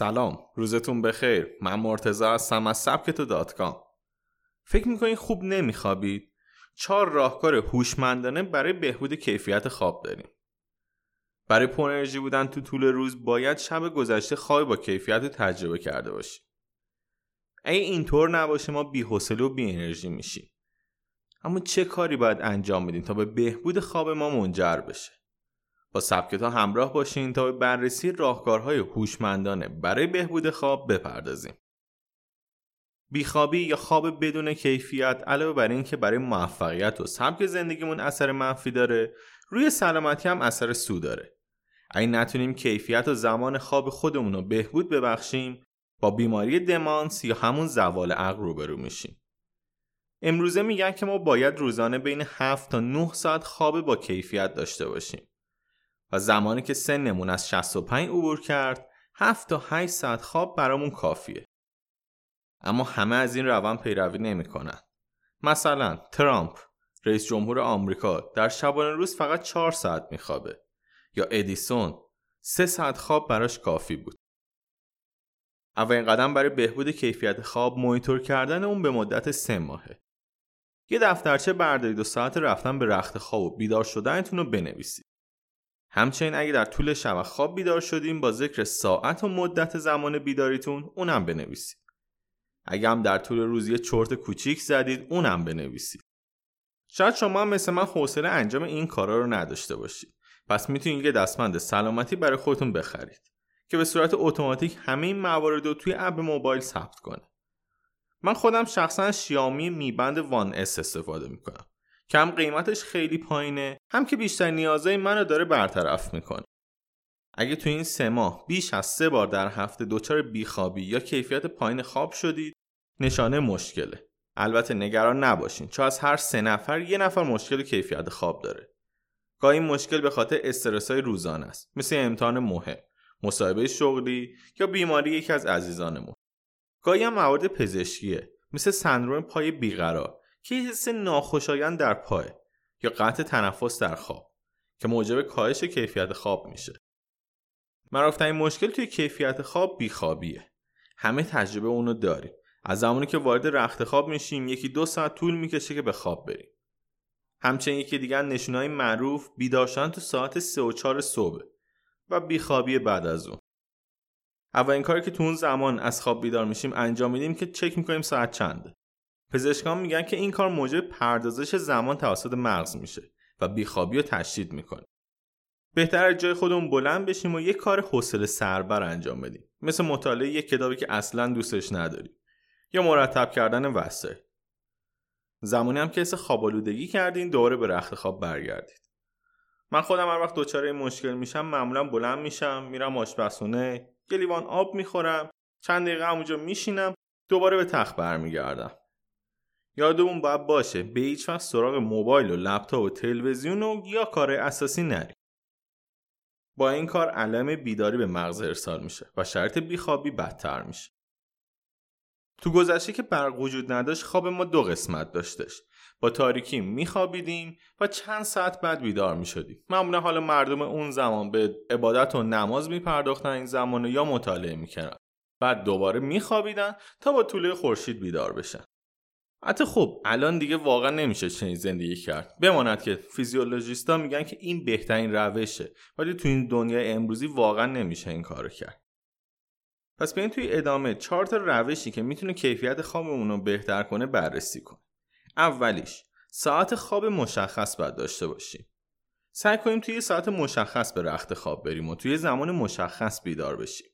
سلام روزتون بخیر. من مرتزا هستم از سبکتو دات کام فکر می‌کنید خوب نمیخوابید؟ چهار راهکار هوشمندانه برای بهبود کیفیت خواب داریم. برای پر انرژی بودن تو طول روز باید شب گذشته خواب با کیفیت تجربه کرده باشیم اگه اینطور نباشه ما بی‌حوصله و بی انرژی میشیم. اما چه کاری باید انجام بدیم تا به بهبود خواب ما منجر بشه؟ با سبکت ها همراه باشین تا به بررسی راهکارهای هوشمندانه برای بهبود خواب بپردازیم. بیخوابی یا خواب بدون کیفیت علاوه بر اینکه برای موفقیت و سبک زندگیمون اثر منفی داره روی سلامتی هم اثر سو داره. اگه نتونیم کیفیت و زمان خواب خودمون رو بهبود ببخشیم با بیماری دمانس یا همون زوال عقل روبرو میشیم. امروزه میگن که ما باید روزانه بین 7 تا 9 ساعت خواب با کیفیت داشته باشیم. و زمانی که سنمون از 65 عبور کرد 7 تا 8 ساعت خواب برامون کافیه. اما همه از این روند پیروی نمی‌کنن. مثلا ترامپ رئیس جمهور آمریکا در شبانه روز فقط 4 ساعت میخوابه یا ادیسون 3 ساعت خواب براش کافی بود. اولین قدم برای بهبود کیفیت خواب مانیتور کردن اون به مدت 3 ماهه. یه دفترچه بردارید و ساعت رفتن به رخت خواب و بیدار شدنتون رو بنویسید. همچنین اگه در طول شب خواب بیدار شدیم با ذکر ساعت و مدت زمان بیداریتون اونم بنویسید. اگه هم در طول روز یه چرت کوچیک زدید اونم بنویسید. شاید شما هم مثل من حوصله انجام این کارا رو نداشته باشید. پس می‌تونید یه دستمند سلامتی برای خودتون بخرید که به صورت اتوماتیک همه این موارد رو توی اپ موبایل ثبت کنه. من خودم شخصا شیامی میبند وان اس استفاده می‌کنم. کم قیمتش خیلی پایینه. هم که بیشتر نیازهای منو داره برطرف می‌کنه. اگه تو این سه ماه بیش از سه بار در هفته دچار بیخوابی یا کیفیت پایین خواب شدید نشانه مشکله. البته نگران نباشین چون از هر سه نفر یه نفر مشکل کیفیت خواب داره. گاهی مشکل به خاطر استرس های روزانه است مثل امتحان مهم مصاحبه شغلی یا بیماری یکی از عزیزانمون. گاهی هم موارد پزشکیه مثل سندروم پای بیقرار. که حس ناخوشایند در پای یا قطع تنفس در خواب که موجب کاهش کیفیت خواب میشه. این مشکل توی کیفیت خواب بیخوابیه. همه تجربه اونو داریم. از زمانی که وارد رخت خواب میشیم یکی دو ساعت طول می‌کشه که به خواب بریم. همچنین یکی دیگر نشونهای معروف بیدار تو ساعت 3 و 4 صبح و بیخوابی بعد از اون. اولین کاری که تو اون زمان از خواب بیدار میشیم انجام میدیم که چک می‌کنیم ساعت چنده. پزشکان میگن که این کار موجب پردازش زمان توسط مغز میشه و بیخوابی رو تشدید می‌کنه. بهتر از جای خودمون بلند بشیم و یک کار حوصله سربر انجام بدیم. مثل مطالعه یک کتابی که اصلا دوستش نداریم. یا مرتب کردن وسایل زمانی هم که حس خوابالودگی کردین دوباره به رخت خواب برگردید. من خودم هر وقت دچار این مشکل میشم معمولا بلند میشم میرم آشپزخونه یه لیوان آب می‌خورم چند دقیقه همونجا میشینم دوباره به تخت برمیگردم. یادمون باید باشه به هیچ وقت سراغ موبایل و لپتاپ و تلویزیون و یا کار اساسی نریم. با این کار علم بیداری به مغز ارسال میشه و شرط بیخوابی بدتر میشه. تو گذشته که برق وجود نداشت خواب ما دو قسمت داشتش. با تاریکی میخوابیدیم و چند ساعت بعد بیدار می‌شدیم. معمولا حالا مردم اون زمان به عبادت و نماز میپرداختن این زمان یا مطالعه می‌کردن. بعد دوباره میخوابیدن تا با طول خورشید بیدار بشن. حتی خب الان دیگه واقعا نمیشه چنین زندگی کرد. بماند که فیزیولوژیستا میگن که این بهترین روشه. ولی تو این دنیای امروزی واقعا نمیشه این کارو کرد. پس بیاین توی ادامه چهار تا روشی که می‌تونه کیفیت خوابمون رو بهتر کنه بررسی کن. اولیش ساعت خواب مشخص باید داشته باشیم. سعی کنیم توی ساعت مشخص به رخت خواب بریم و توی زمان مشخص بیدار بشیم.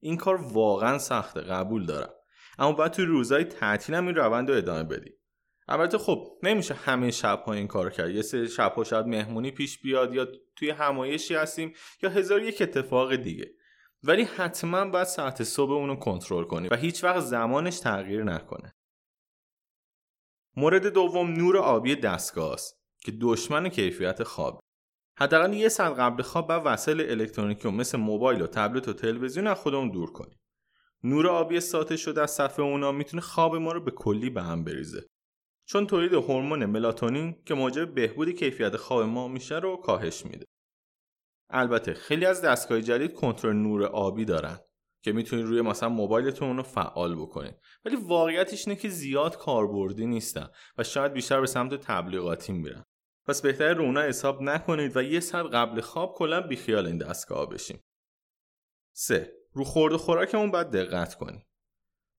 این کار واقعا سخته قبول دارم. اما باید توی روزهای تعطیل هم این روند رو ادامه بدی. البته خب نمیشه همه شب ها این کار کرد. یه سری شب ها شاید مهمونی پیش بیاد یا توی همایشی هستیم یا هزار یک اتفاق دیگه. ولی حتما باید ساعت صبح اونو کنترل کنی و هیچ وقت زمانش تغییر نکنه. مورد دوم نور آبی دستگاه است که دشمن کیفیت خواب. حداقل یه ساعت قبل خواب باید وسایل الکترونیکی مثل موبایل و تبلت و تلویزیون از خودمون دور کنیم. نور آبی ساطع شده از صفحه اونا می‌تونه خواب ما رو به کلی به هم بریزه. چون تولید هورمون ملاتونین که موجب بهبود کیفیت خواب ما میشه رو کاهش میده. البته خیلی از دستگاه جدید کنترل نور آبی دارن که می‌تونید روی مثلا موبایلتون اونو فعال بکنید. ولی واقعیتش اینه که زیاد کاربردی نیستن و شاید بیشتر به سمت تبلیغاتی میرن. پس بهتره رو اونا حساب نکنید و یه ساعت قبل خواب کلا بیخیال این دستگاه بشیم 3. رو خورد و خوراکمون باید دقت کنیم.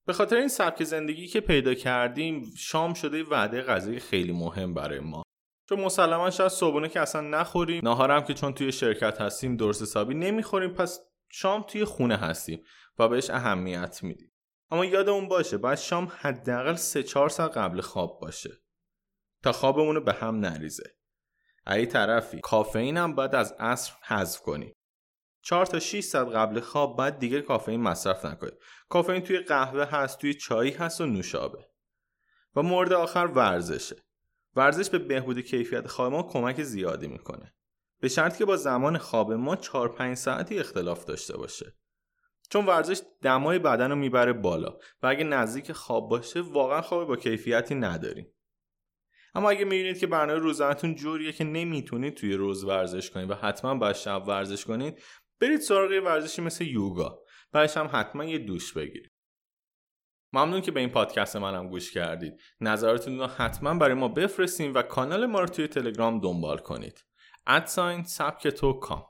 به خاطر این سبک زندگی که پیدا کردیم شام شده وعده غذایی خیلی مهم برای ما. چون مسلما شاید صبحونه که اصلا نخوریم ناهارم که چون توی شرکت هستیم درست حسابی نمی‌خوریم پس شام توی خونه هستیم و بهش اهمیت میدیم. اما یادمون باشه باید شام حداقل 3 4 ساعت قبل خواب باشه تا خوابمون رو به هم نریزه. ای طرفی کافئین هم باید از عصر حذف کنیم. 4 تا 6 ساعت قبل خواب باید دیگه کافئین مصرف نکنید. کافئین توی قهوه هست توی چای هست و نوشابه. و مورد آخر ورزشه. ورزش به بهبود کیفیت خواب ما کمک زیادی می‌کنه. به شرط که با زمان خواب ما 4 5 ساعتی اختلاف داشته باشه. چون ورزش دمای بدن رو می‌بره بالا و اگه نزدیک خواب باشه واقعا خواب با کیفیتی نداریم. اما اگه می‌بینید که برنامه روزانهتون جوریه که نمی‌تونید توی روز ورزش کنید و حتما باید شب ورزش کنید برید سراغ ورزشی مثل یوگا. بعدش هم حتما یه دوش بگیرید. ممنون که به این پادکست منم گوش کردید. نظراتتون رو حتما برای ما بفرستین و کانال ما رو توی تلگرام دنبال کنید. ادساین سبک تو کام.